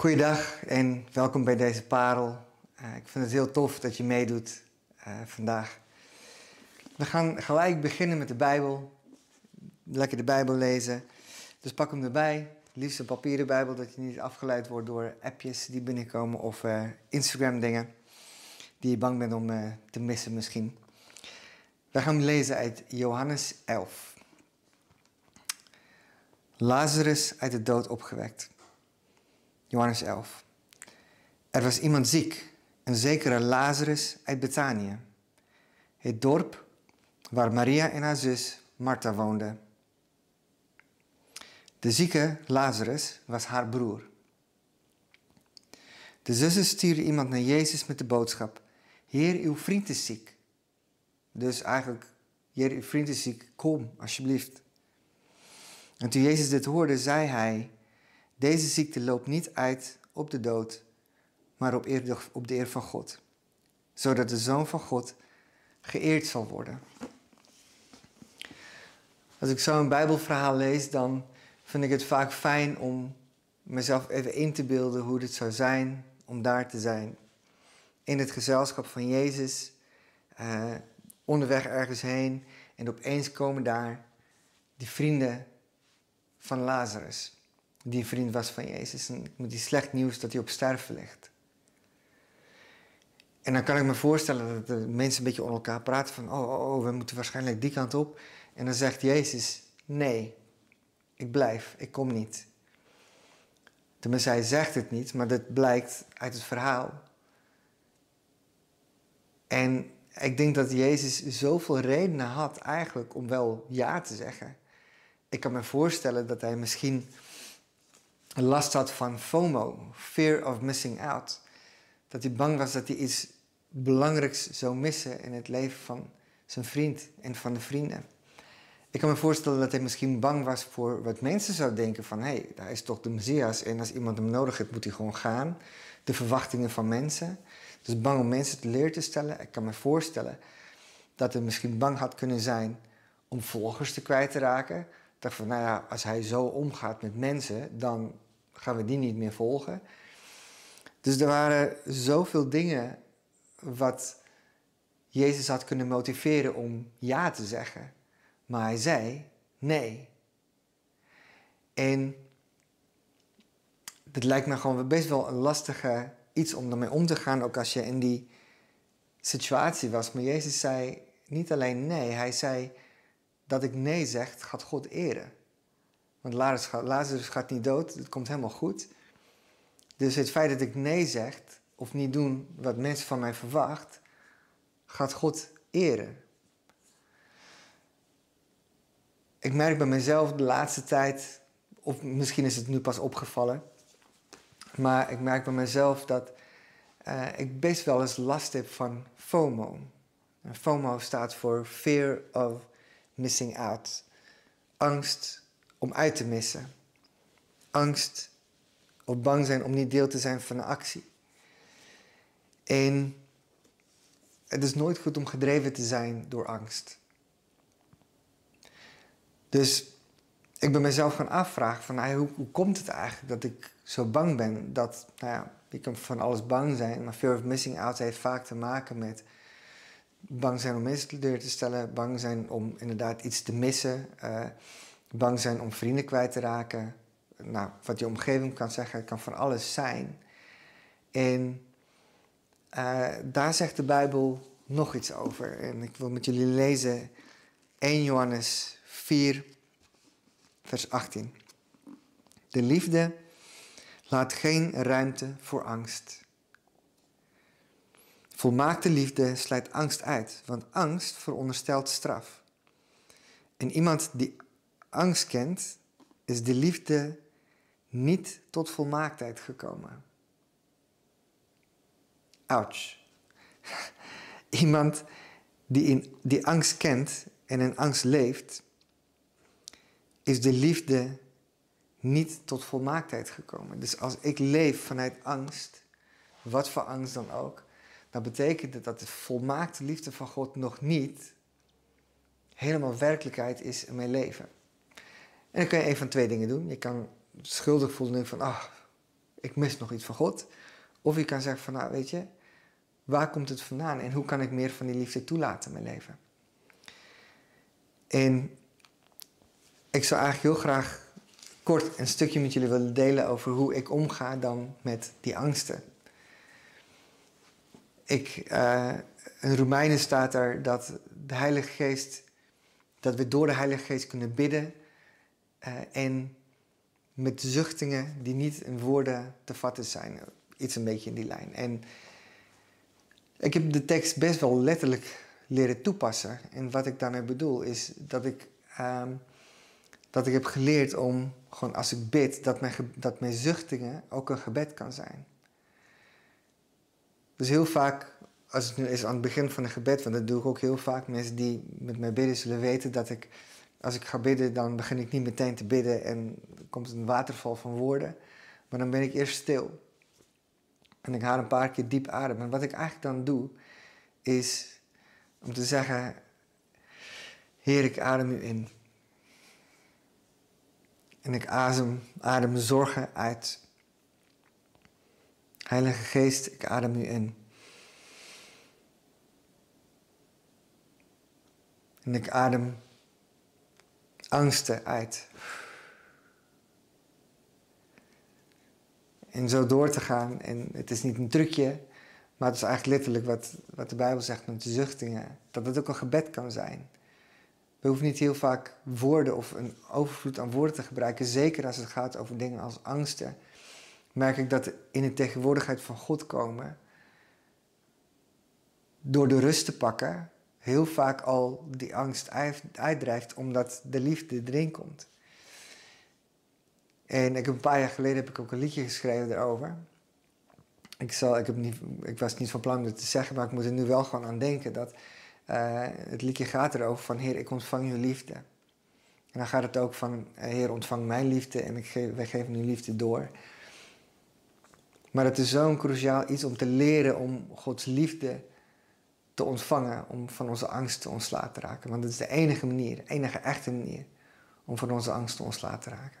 Goeiedag en welkom bij deze parel. Uh, ik vind het heel tof dat je meedoet uh, vandaag. We gaan gelijk beginnen met de Bijbel. Lekker de Bijbel lezen. Dus pak hem erbij. Liefst een papieren Bijbel, dat je niet afgeleid wordt door appjes die binnenkomen of uh, Instagram dingen die je bang bent om te missen misschien. We gaan lezen uit Johannes 11. Lazarus uit de dood opgewekt. Johannes 11. Er was iemand ziek, een zekere Lazarus uit Betanië, het dorp waar Maria en haar zus Martha woonden. De zieke Lazarus was haar broer. De zussen stuurden iemand naar Jezus met de boodschap: Heer, uw vriend is ziek. Dus eigenlijk, Heer, uw vriend is ziek, kom alsjeblieft. En toen Jezus dit hoorde, zei hij: Deze ziekte loopt niet uit op de dood, maar op, eer, op de eer van God, zodat de Zoon van God geëerd zal worden. Als ik zo een Bijbelverhaal lees, dan vind ik het vaak fijn om mezelf even in te beelden hoe het zou zijn om daar te zijn. In het gezelschap van Jezus, uh, onderweg ergens heen en opeens komen daar die vrienden van Lazarus. Die vriend was van Jezus. En met die slecht nieuws dat hij op sterven ligt. En dan kan ik me voorstellen dat de mensen een beetje onder elkaar praten van... Oh, oh, oh, we moeten waarschijnlijk die kant op. En dan zegt Jezus, nee, ik blijf, ik kom niet. Tenminste, hij zegt het niet, maar dat blijkt uit het verhaal. En ik denk dat Jezus zoveel redenen had eigenlijk om wel ja te zeggen ik kan me voorstellen dat hij misschien last had van FOMO, fear of missing out. Dat hij bang was dat hij iets belangrijks zou missen in het leven van zijn vriend en van de vrienden. Ik kan me voorstellen dat hij misschien bang was voor wat mensen zouden denken van... hé, hey, hij is toch de Messias en als iemand hem nodig heeft moet hij gewoon gaan. De verwachtingen van mensen. Dus bang om mensen te leer te stellen. Ik kan me voorstellen dat hij misschien bang had kunnen zijn om volgers te kwijt te raken dacht van, nou ja, als hij zo omgaat met mensen, dan gaan we die niet meer volgen. Dus er waren zoveel dingen wat Jezus had kunnen motiveren om ja te zeggen. Maar hij zei nee. En het lijkt me gewoon best wel een lastige iets om ermee om te gaan, ook als je in die situatie was. Maar Jezus zei niet alleen nee, hij zei dat ik nee zeg, gaat God eren. Want Lazarus gaat, niet dood, het komt helemaal goed. Dus het feit dat ik nee zeg, of niet doen wat mensen van mij verwachten, gaat God eren. Ik merk bij mezelf de laatste tijd, of misschien is het nu pas opgevallen, maar ik merk bij mezelf dat uh, ik best wel eens last heb van FOMO. FOMO staat voor Fear of missing out. Angst om uit te missen. Angst of bang zijn om niet deel te zijn van een actie. En het is nooit goed om gedreven te zijn door angst. Dus ik ben mezelf gaan afvragen van nou, hoe, komt het eigenlijk dat ik zo bang ben dat, nou ja, je kan van alles bang zijn, maar fear of missing out heeft vaak te maken met bang zijn om mensen teleur te stellen, bang zijn om inderdaad iets te missen, uh, bang zijn om vrienden kwijt te raken. Nou, wat je omgeving kan zeggen, kan van alles zijn. En uh, daar zegt de Bijbel nog iets over. En ik wil met jullie lezen 1 Johannes 4, vers 18. De liefde laat geen ruimte voor angst. Volmaakte liefde sluit angst uit, want angst veronderstelt straf. En iemand die angst kent, is de liefde niet tot volmaaktheid gekomen. Ouch. Iemand die, in, die angst kent en in angst leeft, is de liefde niet tot volmaaktheid gekomen. Dus als ik leef vanuit angst, wat voor angst dan ook, dan betekent het dat de volmaakte liefde van God nog niet helemaal werkelijkheid is in mijn leven. En dan kun je een van twee dingen doen. Je kan schuldig voelen van, ach, ik mis nog iets van God. Of je kan zeggen van, nou weet je, waar komt het vandaan en hoe kan ik meer van die liefde toelaten in mijn leven? En ik zou eigenlijk heel graag kort een stukje met jullie willen delen over hoe ik omga dan met die angsten. Ik, uh, in Romeinen staat er dat de Heilige Geest, dat we door de Heilige Geest kunnen bidden uh, en met zuchtingen die niet in woorden te vatten zijn. Iets een beetje in die lijn. En ik heb de tekst best wel letterlijk leren toepassen. En wat ik daarmee bedoel is dat ik, um, dat ik heb geleerd om gewoon als ik bid, dat mijn, dat mijn zuchtingen ook een gebed kan zijn. Dus heel vaak, als het nu is aan het begin van een gebed, want dat doe ik ook heel vaak, mensen die met mij bidden zullen weten dat ik, als ik ga bidden, dan begin ik niet meteen te bidden en er komt een waterval van woorden. Maar dan ben ik eerst stil. En ik haal een paar keer diep adem. En wat ik eigenlijk dan doe, is om te zeggen: Heer, ik adem u in. En ik adem, adem zorgen uit. Heilige Geest, ik adem u in. En ik adem angsten uit. En zo door te gaan. En het is niet een trucje, maar het is eigenlijk letterlijk wat, wat de Bijbel zegt met de zuchtingen. Dat het ook een gebed kan zijn. We hoeven niet heel vaak woorden of een overvloed aan woorden te gebruiken. Zeker als het gaat over dingen als angsten. Merk ik dat in de tegenwoordigheid van God komen. Door de rust te pakken, heel vaak al die angst uitdrijft omdat de liefde erin komt. En ik een paar jaar geleden heb ik ook een liedje geschreven daarover. Ik, zal, ik, heb niet, ik was niet van plan dit te zeggen, maar ik moet er nu wel gewoon aan denken dat uh, het liedje gaat erover van Heer, ik ontvang uw liefde. En dan gaat het ook van Heer, ontvang mijn liefde en ik wij geven uw liefde door. Maar het is zo'n cruciaal iets om te leren om Gods liefde te ontvangen, om van onze angst te ontslagen te raken. Want dat is de enige manier, de enige echte manier om van onze angst te ontslagen te raken.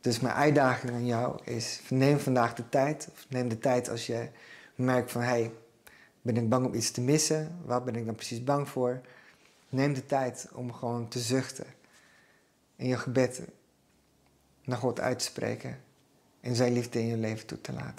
Dus mijn uitdaging aan jou is: neem vandaag de tijd. Of neem de tijd als je merkt van hé, hey, ben ik bang om iets te missen? Wat ben ik dan precies bang voor? Neem de tijd om gewoon te zuchten. En je gebed naar God uit te spreken. En zijn liefde in je leven toe te laten.